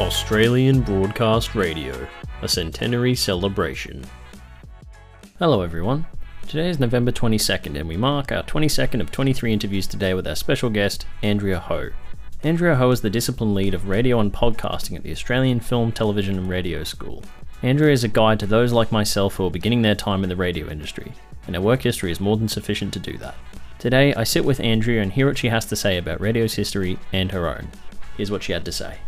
Australian Broadcast Radio, a centenary celebration. Hello, everyone. Today is November 22nd, and we mark our 22nd of 23 interviews today with our special guest, Andrea Ho. Andrea Ho is the discipline lead of radio and podcasting at the Australian Film, Television and Radio School. Andrea is a guide to those like myself who are beginning their time in the radio industry, and her work history is more than sufficient to do that. Today, I sit with Andrea and hear what she has to say about radio's history and her own. Here's what she had to say.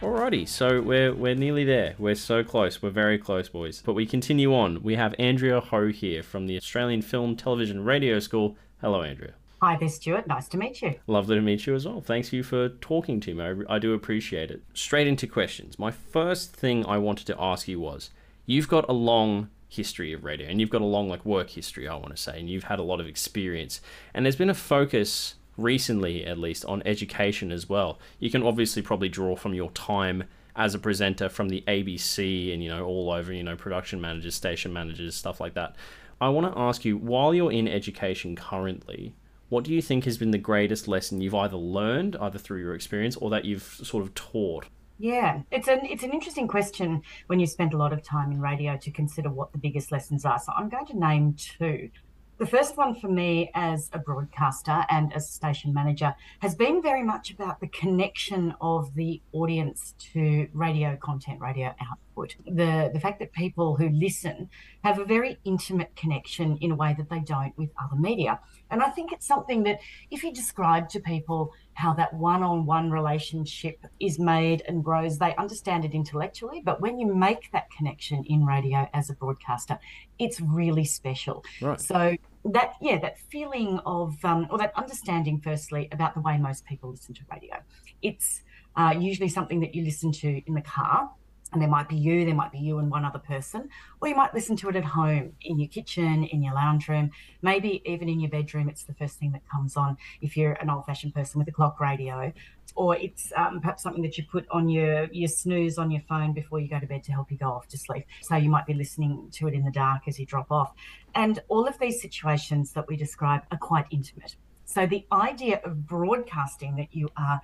Alrighty, so we're we're nearly there. We're so close. We're very close, boys. But we continue on. We have Andrea Ho here from the Australian Film, Television, Radio School. Hello, Andrea. Hi there, Stuart. Nice to meet you. Lovely to meet you as well. Thanks you for talking to me. I, I do appreciate it. Straight into questions. My first thing I wanted to ask you was, you've got a long history of radio, and you've got a long like work history. I want to say, and you've had a lot of experience, and there's been a focus recently at least on education as well. You can obviously probably draw from your time as a presenter from the ABC and you know all over you know production managers, station managers, stuff like that. I want to ask you while you're in education currently, what do you think has been the greatest lesson you've either learned either through your experience or that you've sort of taught? Yeah, it's an it's an interesting question when you spend a lot of time in radio to consider what the biggest lessons are. So I'm going to name two. The first one for me as a broadcaster and as a station manager has been very much about the connection of the audience to radio content, radio output. The, the fact that people who listen have a very intimate connection in a way that they don't with other media. And I think it's something that if you describe to people how that one on one relationship is made and grows, they understand it intellectually. But when you make that connection in radio as a broadcaster, it's really special. Right. So that yeah that feeling of um, or that understanding firstly about the way most people listen to radio it's uh, usually something that you listen to in the car and there might be you there might be you and one other person or you might listen to it at home in your kitchen in your lounge room maybe even in your bedroom it's the first thing that comes on if you're an old fashioned person with a clock radio or it's um, perhaps something that you put on your your snooze on your phone before you go to bed to help you go off to sleep so you might be listening to it in the dark as you drop off and all of these situations that we describe are quite intimate so the idea of broadcasting that you are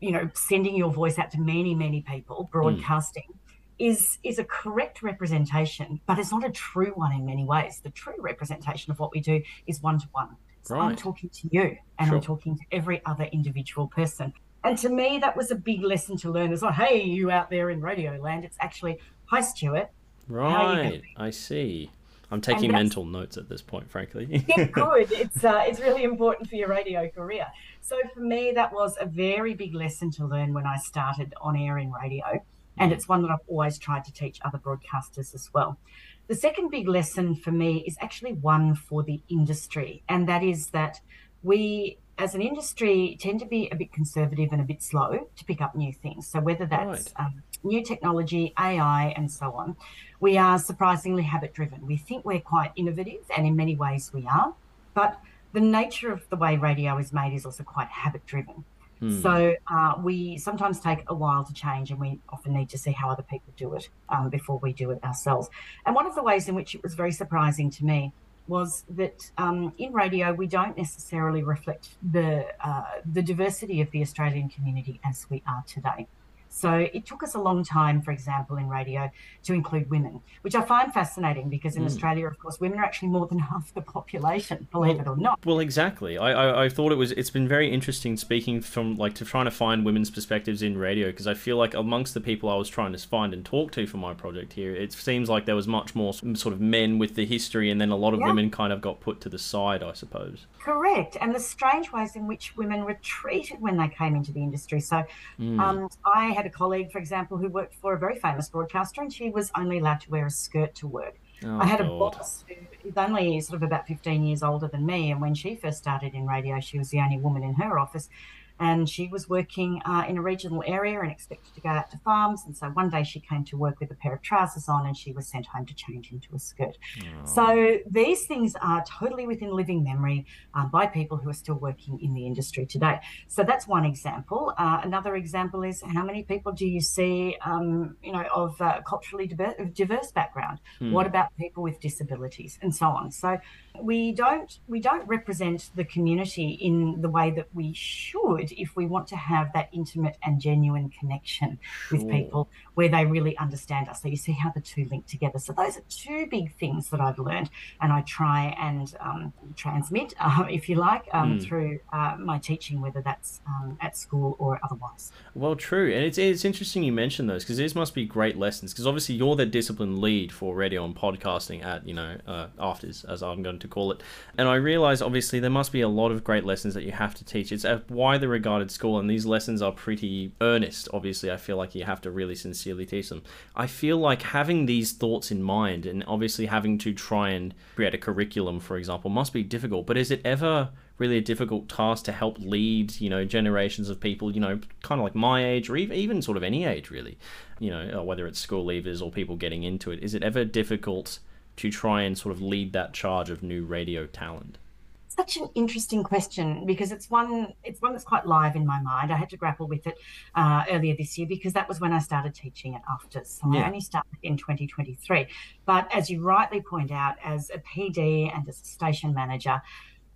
you know sending your voice out to many many people broadcasting mm. Is is a correct representation but it's not a true one in many ways the true representation of what we do is one to one so right. i'm talking to you and sure. i'm talking to every other individual person and to me that was a big lesson to learn it's like hey you out there in radio land it's actually hi stuart right i see I'm taking mental notes at this point, frankly. yeah, good. It's uh, it's really important for your radio career. So for me, that was a very big lesson to learn when I started on air in radio, and it's one that I've always tried to teach other broadcasters as well. The second big lesson for me is actually one for the industry, and that is that we as an industry tend to be a bit conservative and a bit slow to pick up new things. So whether that's right. um, new technology, AI, and so on, we are surprisingly habit driven. We think we're quite innovative, and in many ways we are, but the nature of the way radio is made is also quite habit driven. Hmm. So uh, we sometimes take a while to change, and we often need to see how other people do it um, before we do it ourselves. And one of the ways in which it was very surprising to me was that um, in radio we don't necessarily reflect the uh, the diversity of the Australian community as we are today. So it took us a long time, for example, in radio to include women, which I find fascinating because in mm. Australia, of course, women are actually more than half the population, believe well, it or not. Well, exactly. I, I, I, thought it was. It's been very interesting speaking from like to trying to find women's perspectives in radio because I feel like amongst the people I was trying to find and talk to for my project here, it seems like there was much more sort of men with the history, and then a lot of yeah. women kind of got put to the side, I suppose. Correct, and the strange ways in which women were treated when they came into the industry. So, mm. um, I had a colleague, for example, who worked for a very famous broadcaster, and she was only allowed to wear a skirt to work. Oh, I had a boss who is only sort of about 15 years older than me, and when she first started in radio, she was the only woman in her office and she was working uh, in a regional area and expected to go out to farms. And so one day she came to work with a pair of trousers on and she was sent home to change into a skirt. Oh. So these things are totally within living memory uh, by people who are still working in the industry today. So that's one example. Uh, another example is how many people do you see, um, you know, of uh, culturally diverse, diverse background? Hmm. What about people with disabilities and so on? So we don't we don't represent the community in the way that we should if we want to have that intimate and genuine connection sure. with people where they really understand us. So you see how the two link together. So those are two big things that I've learned, and I try and um, transmit, uh, if you like, um, mm. through uh, my teaching, whether that's um, at school or otherwise. Well, true, and it's it's interesting you mentioned those because these must be great lessons. Because obviously you're the discipline lead for radio and podcasting at you know uh, AFTRS, as I'm going to call it, and I realize obviously there must be a lot of great lessons that you have to teach. It's a regarded school, and these lessons are pretty earnest. Obviously, I feel like you have to really sincerely teach them. I feel like having these thoughts in mind, and obviously having to try and create a curriculum, for example, must be difficult. But is it ever really a difficult task to help lead, you know, generations of people, you know, kind of like my age or even sort of any age, really, you know, uh, whether it's school leavers or people getting into it. Is it ever difficult to try and sort of lead that charge of new radio talent? Such an interesting question because it's one it's one that's quite live in my mind. I had to grapple with it uh, earlier this year because that was when I started teaching at AFTRS. So yeah. I only started in 2023. But as you rightly point out, as a PD and as a station manager,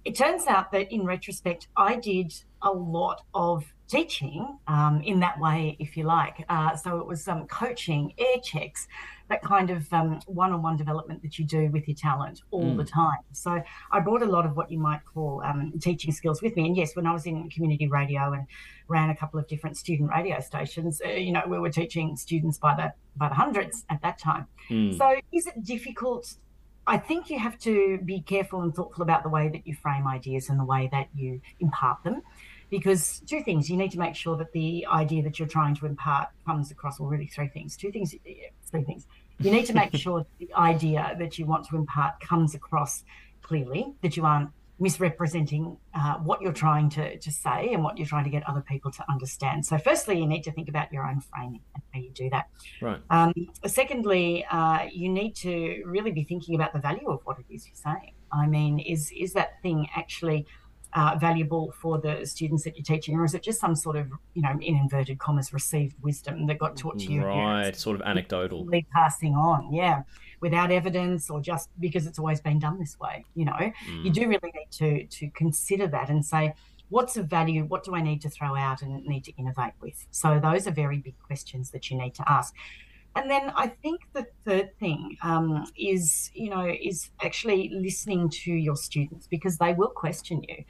it turns out that in retrospect, I did a lot of teaching um, in that way, if you like. Uh, so it was some um, coaching, air checks, that kind of um, one-on-one development that you do with your talent all mm. the time. So I brought a lot of what you might call um, teaching skills with me. And yes, when I was in community radio and ran a couple of different student radio stations, uh, you know, we were teaching students by the by the hundreds at that time. Mm. So is it difficult I think you have to be careful and thoughtful about the way that you frame ideas and the way that you impart them. Because two things, you need to make sure that the idea that you're trying to impart comes across, or really three things, two things, three things. You need to make sure the idea that you want to impart comes across clearly, that you aren't misrepresenting uh, what you're trying to, to say and what you're trying to get other people to understand. So, firstly, you need to think about your own framing and how you do that. Right. Um, secondly, uh, you need to really be thinking about the value of what it is you're saying. I mean, is is that thing actually uh, valuable for the students that you're teaching, or is it just some sort of, you know, in inverted commas, received wisdom that got taught to you? Right, sort of anecdotal. Passing on, yeah without evidence or just because it's always been done this way. You know, mm. you do really need to to consider that and say, what's of value? What do I need to throw out and need to innovate with? So those are very big questions that you need to ask. And then I think the third thing um, is, you know, is actually listening to your students because they will question you.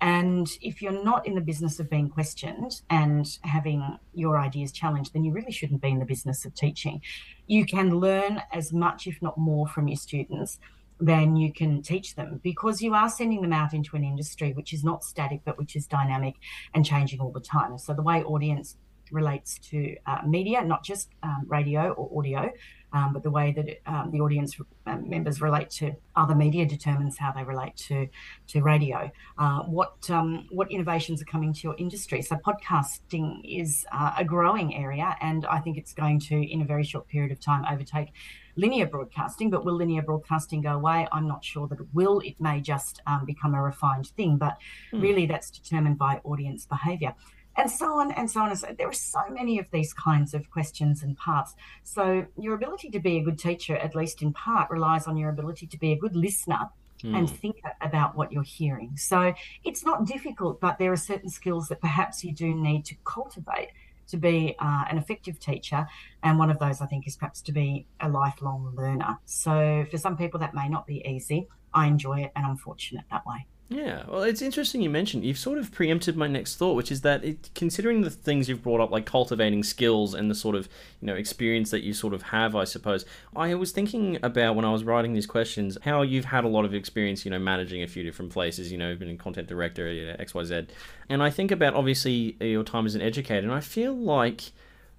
And if you're not in the business of being questioned and having your ideas challenged, then you really shouldn't be in the business of teaching. You can learn as much, if not more, from your students than you can teach them because you are sending them out into an industry which is not static but which is dynamic and changing all the time. So the way audience relates to uh, media, not just um, radio or audio, um, but the way that it, um, the audience um, members relate to other media determines how they relate to to radio. Uh, what um, what innovations are coming to your industry? So podcasting is uh, a growing area, and I think it's going to, in a very short period of time, overtake linear broadcasting. But will linear broadcasting go away? I'm not sure that it will. It may just um, become a refined thing, but mm. really that's determined by audience behaviour and so on and so on. And so there are so many of these kinds of questions and paths so your ability to be a good teacher at least in part relies on your ability to be a good listener mm. and think about what you're hearing. So it's not difficult but there are certain skills that perhaps you do need to cultivate to be uh, an effective teacher. And one of those i think is perhaps to be a lifelong learner. So for some people that may not be easy. I enjoy it and i'm fortunate that way yeah, well, it's interesting you mentioned. You've sort of preempted my next thought, which is that it, considering the things you've brought up, like cultivating skills and the sort of you know experience that you sort of have, I suppose. I was thinking about when I was writing these questions how you've had a lot of experience, you know, managing a few different places. You know, been a content director at X Y Z, and I think about obviously your time as an educator, and I feel like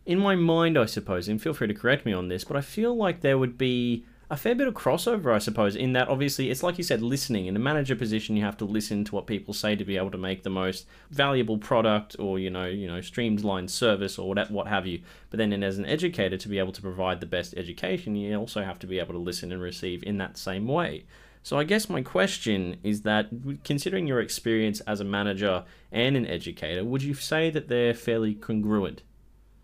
in my mind, I suppose, and feel free to correct me on this, but I feel like there would be a fair bit of crossover, I suppose, in that obviously it's like you said, listening. In a manager position, you have to listen to what people say to be able to make the most valuable product or you know, you know, streamlined service or what, what have you. But then, as an educator, to be able to provide the best education, you also have to be able to listen and receive in that same way. So I guess my question is that, considering your experience as a manager and an educator, would you say that they're fairly congruent?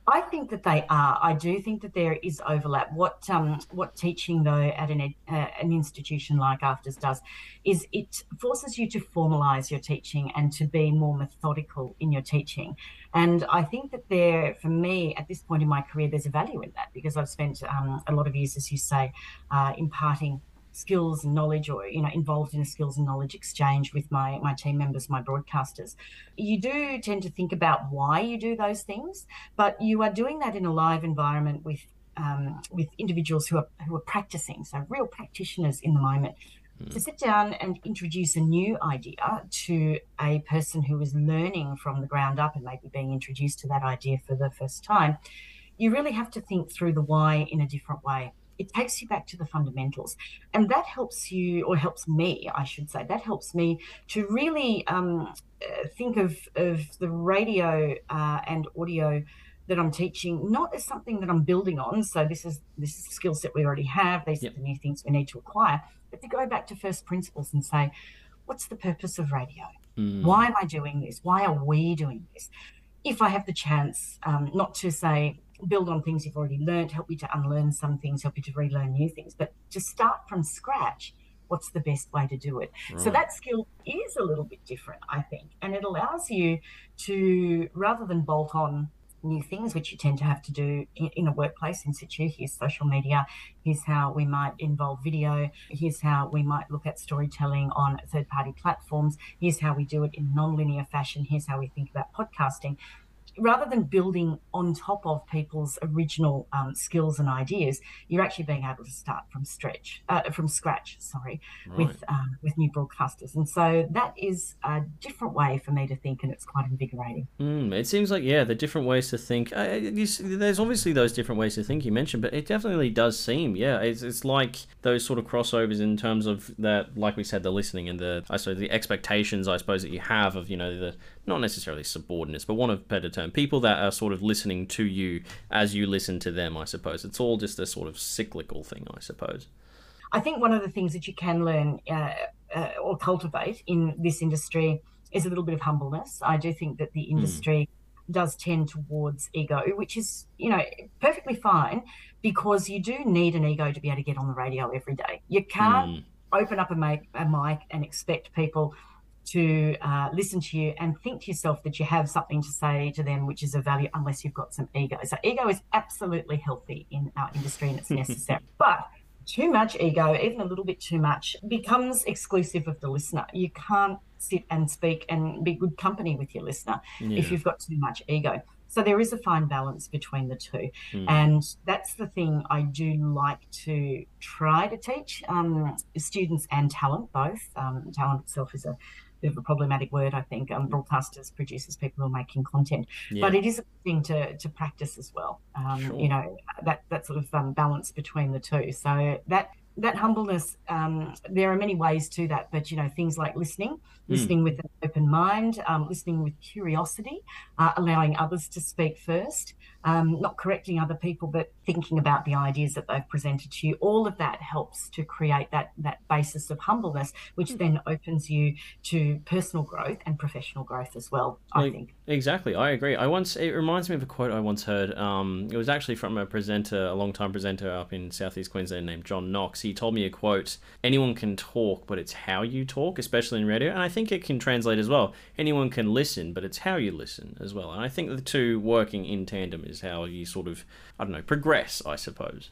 I think that they are. I do think that there is overlap. What um, what teaching though at an ed, uh, an institution like AFTRS does is it forces you to formalise your teaching and to be more methodical in your teaching. And I think that there, for me, at this point in my career, there's a value in that because I've spent um, a lot of years, as you say, uh, imparting skills and knowledge or you know involved in a skills and knowledge exchange with my my team members my broadcasters. You do tend to think about why you do those things but you are doing that in a live environment with um, with individuals who are who are practicing so real practitioners in the moment. Mm. to sit down and introduce a new idea to a person who is learning from the ground up and maybe being introduced to that idea for the first time you really have to think through the why in a different way it takes you back to the fundamentals. And that helps you or helps me i should say. That helps me to really um, uh, think of, of the radio uh, and audio that i'm teaching not as something that i'm building on. So this is this is a skill set we already have. These yep. are the new things we need to acquire. But to go back to first principles and say what's the purpose of radio? Mm. why am i doing this? Why are we doing this? If I have the chance, um, not to say build on things you've already learned, help you to unlearn some things, help you to relearn new things, but to start from scratch, what's the best way to do it? Right. So that skill is a little bit different, I think, and it allows you to rather than bolt on new things, which you tend to have to do in, in, a workplace in situ. Here's social media. Here's how we might involve video. Here's how we might look at storytelling on third party platforms. Here's how we do it in non-linear fashion. Here's how we think about podcasting rather than building on top of people's original um, skills and ideas, you're actually being able to start from stretch, uh, from scratch. Sorry, right. with um, with new broadcasters, and so that is a different way for me to think, and it's quite invigorating. Mm, it seems like yeah, the different ways to think. Uh, you, there's obviously those different ways to think you mentioned, but it definitely does seem yeah, it's it's like those sort of crossovers in terms of that, like we said, the listening and the I suppose the expectations I suppose that you have of you know the not necessarily subordinates, but one of better term, people that are sort of listening to you as you listen to them, I suppose. It's all just a sort of cyclical thing, I suppose. I think one of the things that you can learn uh, uh, or cultivate in this industry is a little bit of humbleness. I do think that the hmm. industry mm. does tend towards ego, which is, you know, perfectly fine because you do need an ego to be able to get on the radio every day. You can't mm. open up a a mic and expect people to uh, listen to you and think to yourself that you have something to say to them which is of value unless you've got some ego. So ego is absolutely healthy in our industry and it's necessary. but too much ego, even a little bit too much, becomes exclusive of the listener. You can't sit and speak and be good company with your listener yeah. if you've got too much ego. So there is a fine balance between the two. Mm. And that's the thing I do like to try to teach um, students and talent both. Um, talent itself is a bit of a problematic word, I think. Um, broadcasters, producers, people who are making content, yeah. but it is a thing to to practice as well. Um, sure. You know that that sort of um, balance between the two. So that that humbleness, um, there are many ways to that, but you know things like listening, Hmm. listening mm. with an open mind, um, listening with curiosity, uh, allowing others to speak first, um, not correcting other people, but thinking about the ideas that they've presented to you. All of that helps to create that that basis of humbleness, which mm. then opens you to personal growth and professional growth as well. I think exactly. I agree. I once it reminds me of a quote I once heard. Um, it was actually from a presenter, a long time presenter up in Southeast Queensland named John Knox. He told me a quote: "Anyone can talk, but it's how you talk, especially in radio." And I think it can translate as well. Anyone can listen, but it's how you listen as well. And I think the two working in tandem is how you sort of, I don't know, progress, I suppose.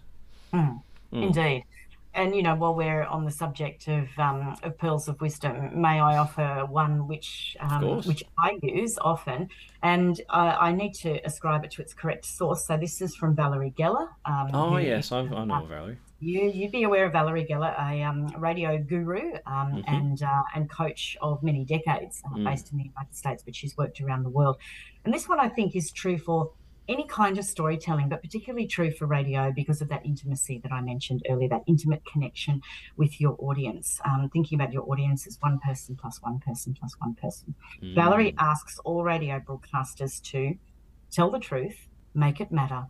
Mm, mm. Indeed. And you know, while we're on the subject of, um, of pearls of wisdom, may I offer one which um, which I use often, and uh, I need to ascribe it to its correct source. So this is from Valerie Geller. Um, oh yes, I, I know uh, Valerie you you'd be aware of Valerie Geller, a um, radio guru um, mm-hmm. and uh, and coach of many decades, uh, mm. based in the United States, but she's worked around the world. And this one I think is true for any kind of storytelling, but particularly true for radio because of that intimacy that I mentioned earlier, that intimate connection with your audience. Um, thinking about your audience as one person plus one person plus one person. Mm. Valerie asks all radio broadcasters to tell the truth, make it matter,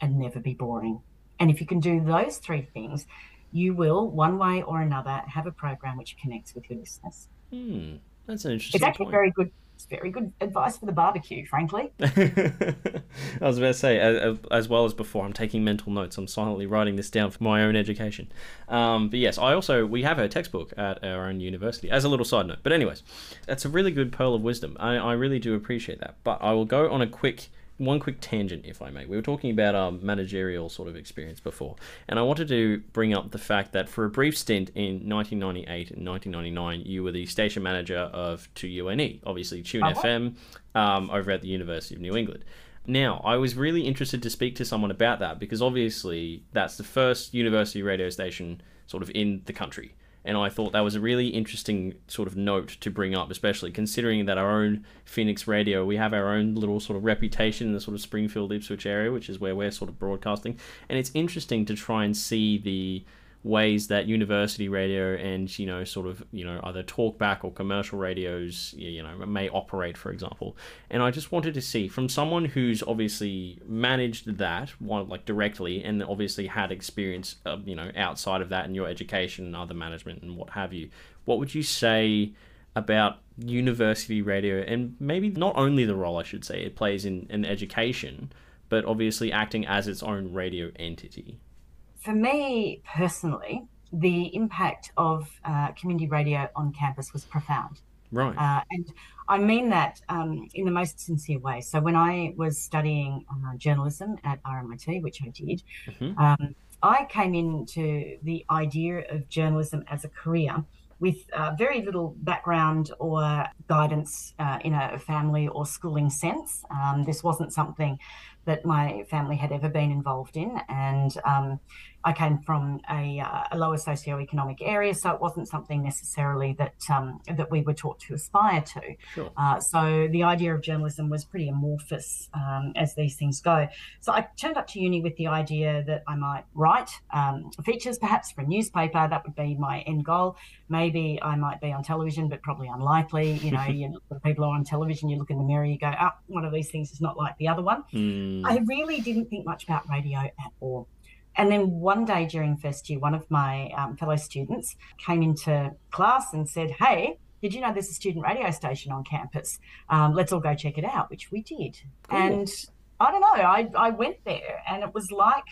and never be boring. And if you can do those three things, you will, one way or another, have a program which connects with your listeners. Hmm. That's an interesting. It's actually point. very good. it's very good advice for the barbecue, frankly. I was about to say, as, as, well as before, I'm taking mental notes. I'm silently writing this down for my own education. Um, but yes, I also we have a textbook at our own university as a little side note. But anyways, that's a really good pearl of wisdom. I, I really do appreciate that. But I will go on a quick one quick tangent, if I may. We were talking about our managerial sort of experience before, and I wanted to bring up the fact that for a brief stint in 1998 and 1999, you were the station manager of 2UNE, obviously Tune uh-huh. FM, um, over at the University of New England. Now, I was really interested to speak to someone about that because obviously that's the first university radio station sort of in the country and I thought that was a really interesting sort of note to bring up, especially considering that our own Phoenix Radio, we have our own little sort of reputation in the sort of Springfield Ipswich area, which is where we're sort of broadcasting, and it's interesting to try and see the ways that university radio and you know sort of you know either talkback or commercial radios you know may operate for example. And i just wanted to see from someone who's obviously managed that one like directly and obviously had experience uh, you know outside of that in your education and other management and what have you what would you say about university radio and maybe not only the role i should say it plays in, in education but obviously acting as its own radio entity for me personally, the impact of uh, community radio on campus was profound. Right. Uh, and I mean that um, in the most sincere way. So when I was studying uh, journalism at RMIT, which I did, mm-hmm. um, I came into the idea of journalism as a career with uh, very little background or guidance uh, in a family or schooling sense. Um, this wasn't something that my family had ever been involved in, and um, I came from a, uh, a, lower socioeconomic area, so it wasn't something necessarily that um, that we were taught to aspire to. Sure. Uh, so the idea of journalism was pretty amorphous um, as these things go. So I turned up to uni with the idea that I might write um, features, perhaps for a newspaper. That would be my end goal. Maybe I might be on television, but probably unlikely. You know, you look people are on television, you look in the mirror, you go, "Oh, one of these things is not like the other one." Mm. I really didn't think much about radio at all. And then one day during first year, one of my um, fellow students came into class and said, Hey, did you know there's a student radio station on campus? Um, let's all go check it out, which we did. Cool. And I don't know, I, I went there and it was like,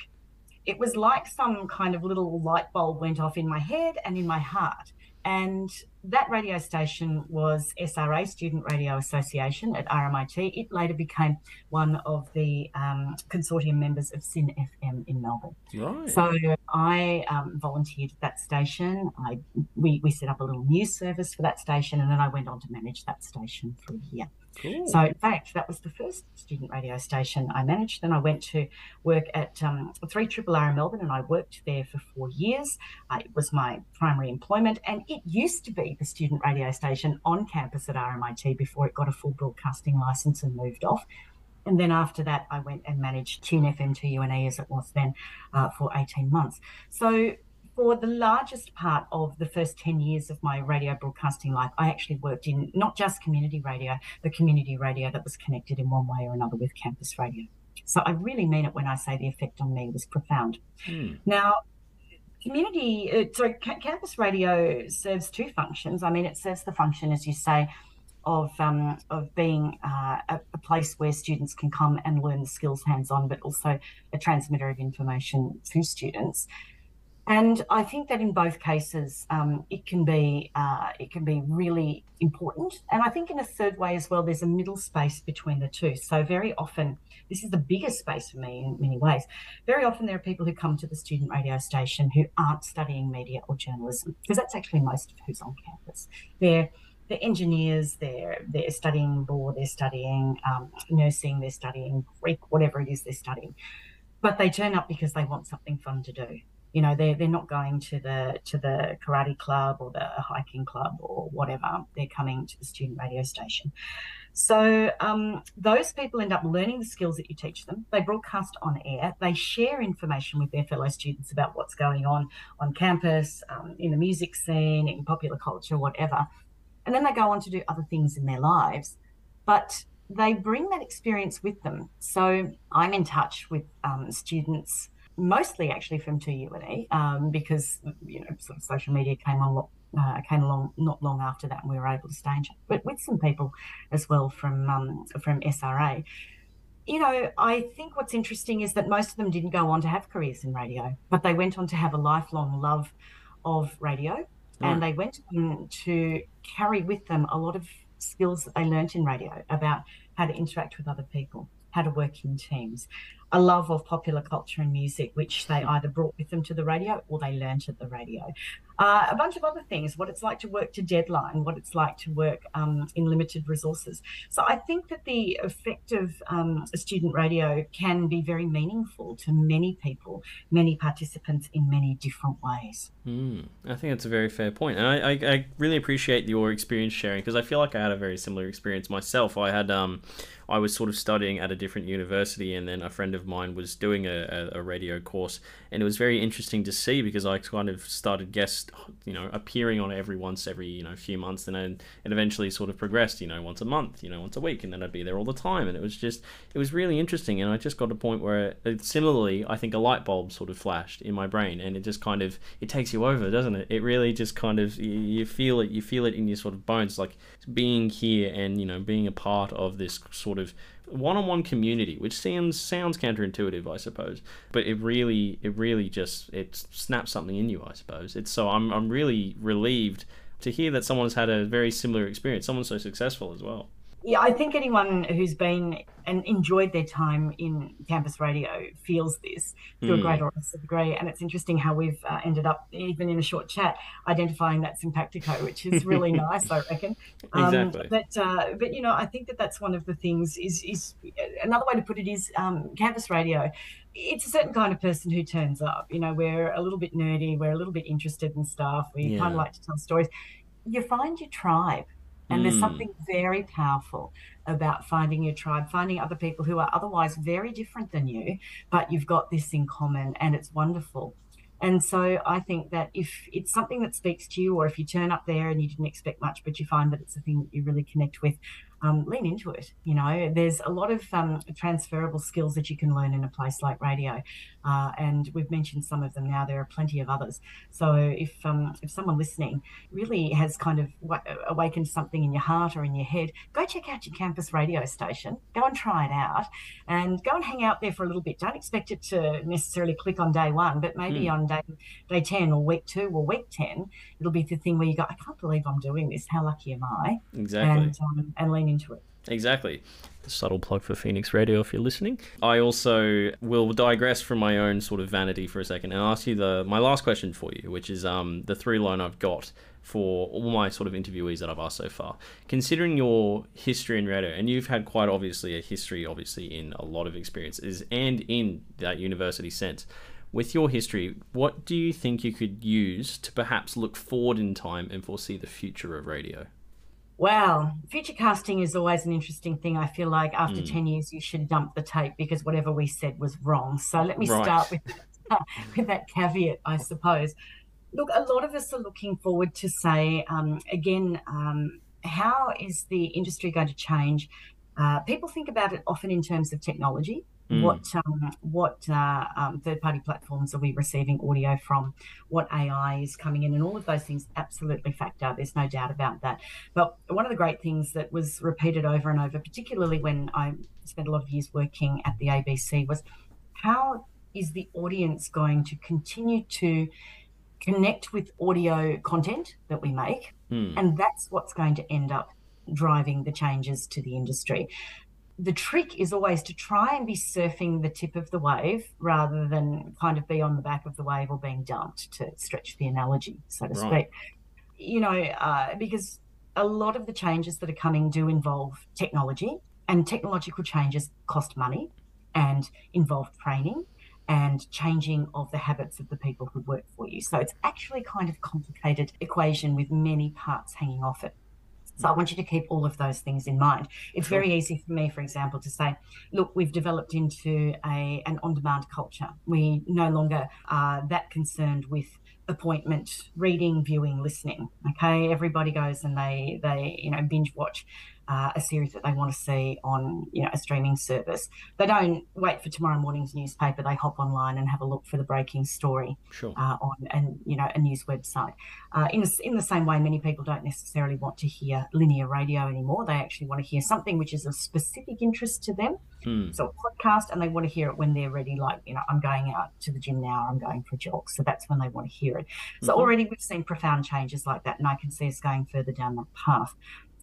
it was like some kind of little light bulb went off in my head and in my heart. And that radio station was SRA, Student Radio Association at RMIT. It later became one of the um, consortium members of SYN FM in Melbourne. Right. So I um, volunteered at that station. I we, we set up a little news service for that station, and then I went on to manage that station for a year. Cool. So, in fact, that was the first student radio station I managed. Then I went to work at um, 3 Triple R in Melbourne and I worked there for four years. Uh, it was my primary employment, and it used to be the student radio station on campus at RMIT before it got a full broadcasting license and moved off. And then after that, I went and managed Tune FM 2UNE as it was then uh, for 18 months. So for the largest part of the first 10 years of my radio broadcasting life, I actually worked in not just community radio, but community radio that was connected in one way or another with campus radio. So I really mean it when I say the effect on me was profound. Mm. Now, community, uh, sorry, campus radio serves two functions. I mean, it serves the function, as you say, of um, of being uh, a, a, place where students can come and learn the skills hands on, but also a transmitter of information to students. And I think that in both cases, um, it can be uh, it can be really important. And I think in a third way as well, there's a middle space between the two. So very often, this is the biggest space for me in many ways. Very often, there are people who come to the student radio station who aren't studying media or journalism, because that's actually most of who's on campus. They're they're engineers, they're they're studying law, they're studying um, nursing, they're studying Greek, whatever it is they're studying. But they turn up because they want something fun to do you know they're, they're not going to the to the karate club or the hiking club or whatever. They're coming to the student radio station. So um, those people end up learning the skills that you teach them. They broadcast on air. They share information with their fellow students about what's going on on campus um, in the music scene in popular culture whatever. And then they go on to do other things in their lives but they bring that experience with them. So i'm in touch with um, students mostly actually from 2UNE um, because you know sort of social media came on uh, came along not long after that, and we were able to stage it, but with some people as well from um, from SRA. You know, I think what's interesting is that most of them didn't go on to have careers in radio, but they went on to have a lifelong love of radio, and they went on to carry with them a lot of skills that they learnt in radio about how to interact with other people, how to work in teams, a love of popular culture and music, which they either brought with them to the radio or they learnt at the radio. Uh, a bunch of other things, what it's like to work to deadline, what it's like to work um, in limited resources. So I think that the effect of um, student radio can be very meaningful to many people, many participants in many different ways. Mm, I think that's a very fair point, and I, I, I really appreciate your experience sharing because I feel like I had a very similar experience myself. I had um, I was sort of studying at a different university, and then a friend of mine was doing a, a, radio course, and it was very interesting to see because I kind of started guest you know appearing on every once every you know few months and then it eventually sort of progressed you know once a month you know once a week and then I'd be there all the time and it was just it was really interesting and I just got to a point where it, similarly I think a light bulb sort of flashed in my brain and it just kind of it takes you over doesn't it? It really just kind of you, you feel it you feel it in your sort of bones like being here and you know being a part of this sort of one-on-one community which seems sounds counterintuitive i suppose but it really it really just it snaps something in you i suppose. It's so i'm, I'm really relieved to hear that someone's had a very similar experience someone so successful as well yeah, I think anyone who's been and enjoyed their time in campus radio feels this to mm. a hmm. greater or lesser degree. And it's interesting how we've uh, ended up, even in a short chat, identifying that simpatico, which is really nice, I reckon. Um, exactly. But uh, but you know, I think that that's one of the things. Is is another way to put it is um, campus radio. It's a certain kind of person who turns up. You know, we're a little bit nerdy, we're a little bit interested in stuff. We yeah. kind of like to tell stories. You find your tribe and there's hmm. something very powerful about finding your tribe, finding other people who are otherwise very different than you, but you've got this in common, and it's wonderful. And so I think that if it's something that speaks to you, or if you turn up there and you didn't expect much, but you find that it's a thing that you really connect with, um, lean into it. You know, there's a lot of um, transferable skills that you can learn in a place like radio, uh, and we've mentioned some of them now. There are plenty of others. So if um, if someone listening really has kind of awakened something in your heart or in your head, go check out your campus radio station. Go and try it out, and go and hang out there for a little bit. Don't expect it to necessarily click on day one, but maybe mm. on day day ten or week two or week ten, it'll be the thing where you go, I can't believe I'm doing this. How lucky am I? Exactly. And, um, and lean into it. Exactly. Subtle plug for Phoenix Radio if you're listening. I also will digress from my own sort of vanity for a second and ask you the my last question for you, which is um, the three line I've got for all my sort of interviewees that I've asked so far. Considering your history in radio, and you've had quite obviously a history, obviously in a lot of experiences, and in that university sense, with your history, what do you think you could use to perhaps look forward in time and foresee the future of radio? Wow, future casting is always an interesting thing. I feel like after mm. 10 years, you should dump the tape because whatever we said was wrong. So let me right. start with, with that caveat, I suppose. Look, a lot of us are looking forward to say, um, again, um, how is the industry going to change? Uh, people think about it often in terms of technology. Mm. What um, what uh, um, third party platforms are we receiving audio from? What AI is coming in, and all of those things absolutely factor. There's no doubt about that. But one of the great things that was repeated over and over, particularly when I spent a lot of years working at the ABC, was how is the audience going to continue to connect with audio content that we make, mm. and that's what's going to end up driving the changes to the industry the trick is always to try and be surfing the tip of the wave rather than kind of be on the back of the wave or being dumped to stretch the analogy, so to right. speak. You know, uh, because a lot of the changes that are coming do involve technology, and technological changes cost money and involve training and changing of the habits of the people who work for you. So it's actually kind of complicated equation with many parts hanging off it. So I want you to keep all of those things in mind. It's sure. very easy for me, for example, to say, look, we've developed into a an on-demand culture. We no longer are that concerned with appointment reading, viewing, listening. Okay, everybody goes and they they you know binge watch uh, a series that they want to see on you know a streaming service. They don't wait for tomorrow morning's newspaper. They hop online and have a look for the breaking story Sure. uh, on and you know a news website. Uh, in in the same way, many people don't necessarily want to hear linear radio anymore. They actually want to hear something which is of specific interest to them. Hmm. So a podcast, and they want to hear it when they're ready. Like you know, I'm going out to the gym now. I'm going for a jog. So that's when they want to hear it. So Mhm. already we've seen profound changes like that, and I can see us going further down that path.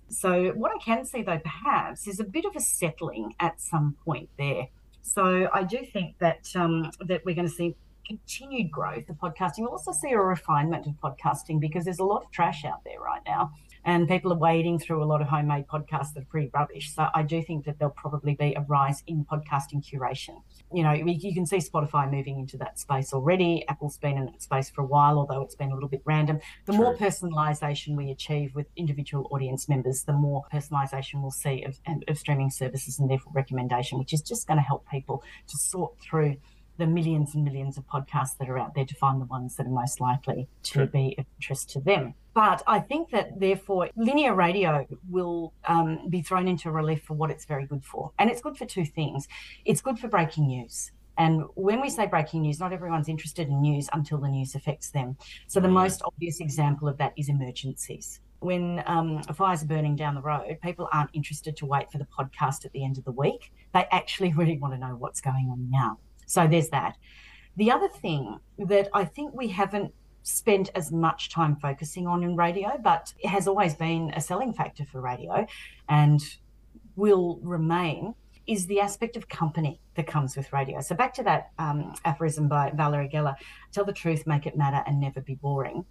So what I can see though, perhaps, is a bit of a settling at some point there. So I do think that um, that we're going to see continued growth of podcasting. We'll also see a refinement of podcasting because there's a lot of trash out there right now. And people are wading through a lot of homemade podcasts that are pretty rubbish. So I do think that there'll probably be a rise in podcasting curation. You know, you can see Spotify moving into that space already. Apple's been in that space for a while, although it's been a little bit random. The more True. personalisation we achieve with individual audience members, the more personalisation we'll see of, of streaming services and therefore recommendation, which is just going to help people to sort through the millions and millions of podcasts that are out there to find the ones that are most likely to True. be of interest to them. But I think that therefore linear radio will um, be thrown into relief for what it's very good for. And it's good for two things it's good for breaking news. And when we say breaking news, not everyone's interested in news until the news affects them. So the Right. most obvious example of that is emergencies. When um, fires are burning down the road, people aren't interested to wait for the podcast at the end of the week. They actually really want to know what's going on now. So there's that. The other thing that I think we haven't spent as much time focusing on in radio, but it has always been a selling factor for radio and will remain, is the aspect of company that comes with radio. So back to that um, aphorism by Valerie Geller tell the truth, make it matter, and never be boring.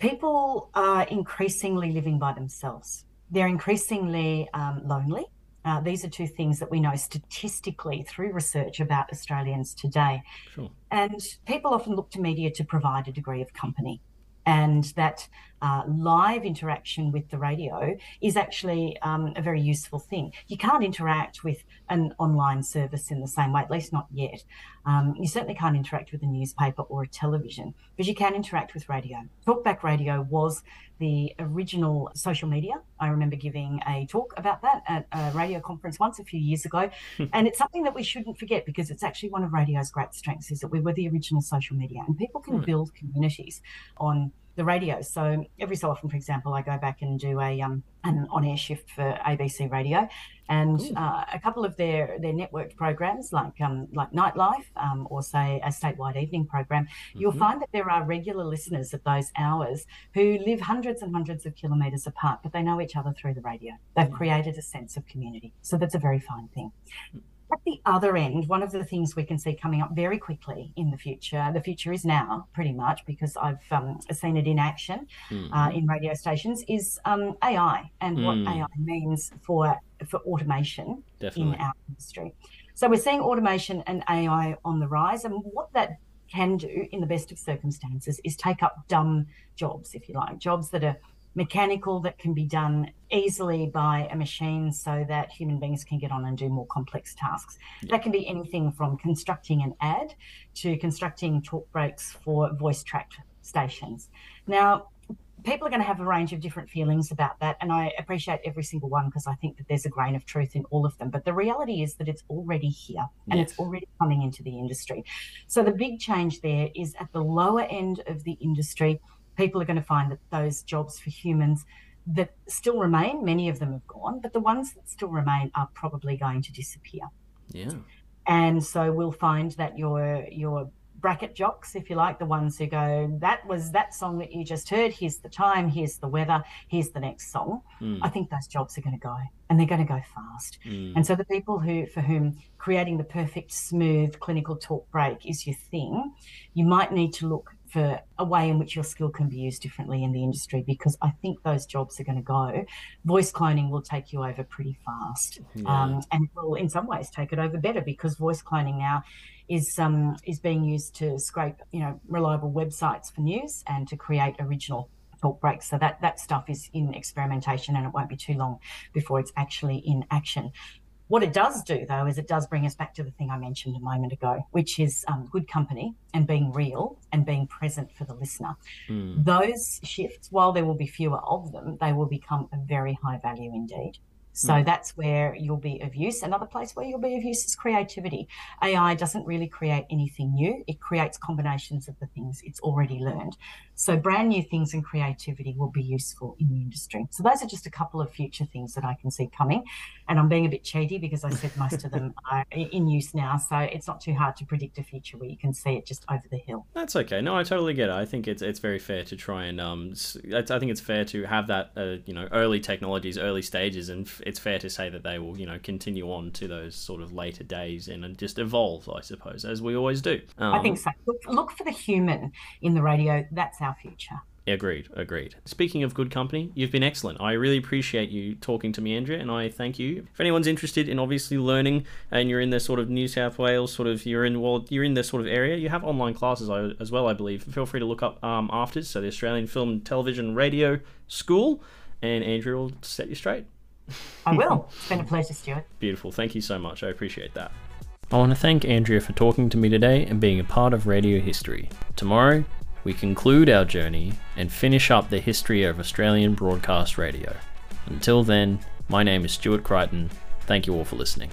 People are increasingly living by themselves. They're increasingly um, lonely. Uh, these are two things that we know statistically through research about Australians today. Sure. And people often look to media to provide a degree of company. And that uh, live interaction with the radio is actually um, a very useful thing. You can't interact with an online service in the same way, at least not yet. Um, you certainly can't interact with a newspaper or a television, but you can interact with radio. Talkback radio was the original social media. I remember giving a talk about that at a radio conference once a few years ago. and it's something that we shouldn't forget because it's actually one of radio's great strengths is that we were the original social media and people can Right. build communities on the radio. So every so often, for example, I go back and do a um, an on-air shift for ABC Radio, and uh, a couple of their their networked programs like um, like Nightlife um, or say a statewide evening program, you'll Mhm. find that there are regular listeners at those hours who live hundreds and hundreds of kilometres apart, but they know each other through the radio. They've Mm. created a sense of community, so that's a very fine thing. At the other end, one of the things we can see coming up very quickly in the future, the future is now pretty much because I've um, seen it in action Mhm. uh, in radio stations, is um, AI and what Mm. AI means for for automation Definitely. in our industry. So we're seeing automation and AI on the rise, and what that can do in the best of circumstances is take up dumb jobs, if you like, jobs that are mechanical that can be done easily by a machine so that human beings can get on and do more complex tasks. That can be anything from constructing an ad to constructing talk breaks for voice tracked stations. Now, people are going to have a range of different feelings about that, and I appreciate every single one because I think that there's a grain of truth in all of them. But the reality is that it's already here and it's already coming into the industry. So the big change there is at the lower end of the industry, people are going to find that those jobs for humans that still remain, many of them have gone, but the ones that still remain are probably going to disappear. Yeah. And so we'll find that your your bracket jocks, if you like, the ones who go, that was that song that you just heard, here's the time, here's the weather, here's the next song. Mm. I think those jobs are going to go and they're going to go fast. Mm. And so the people who for whom creating the perfect smooth clinical talk break is your thing, you might need to look for a way in which your skill can be used differently in the industry because I think those jobs are going to go. Voice cloning will take you over pretty fast. Yeah. Um, and will in some ways take it over better because voice cloning now is um, is being used to scrape you know reliable websites for news and to create original talk breaks. So that that stuff is in experimentation and it won't be too long before it's actually in action. What it does do, though, is it does bring us back to the thing I mentioned a moment ago, which is um, good company and being real and being present for the listener. Mm. Those shifts, while there will be fewer of them, they will become a very high value indeed. So mm. that's where you'll be of use. Another place where you'll be of use is creativity. AI doesn't really create anything new, it creates combinations of the things it's already learned. So, brand new things and creativity will be useful in the industry. So, those are just a couple of future things that I can see coming. And I'm being a bit cheaty because I said most of them are in use now. So, it's not too hard to predict a future where you can see it just over the hill. That's okay. No, I totally get it. I think it's it's very fair to try and um, I think it's fair to have that uh, you know early technologies, early stages, and it's fair to say that they will you know continue on to those sort of later days and just evolve, I suppose, as we always do. Um, I think so. Look, look for the human in the radio. That's our future. Agreed, agreed. Speaking of good company, you've been excellent. I really appreciate you talking to me, Andrea, and I thank you. If anyone's interested in obviously learning and you're in the sort of New South Wales sort of you're in well you're in this sort of area, you have online classes as well, I believe. Feel free to look up um, AFTRS, so the Australian Film, Television, Radio School, and Andrea will set you straight. I will. It's been a pleasure, Stuart. Beautiful. Thank you so much. I appreciate that. I want to thank Andrea for talking to me today and being a part of radio history. Tomorrow, we conclude our journey and finish up the history of Australian broadcast radio. Until then, my name is Stuart Crichton. Thank you all for listening.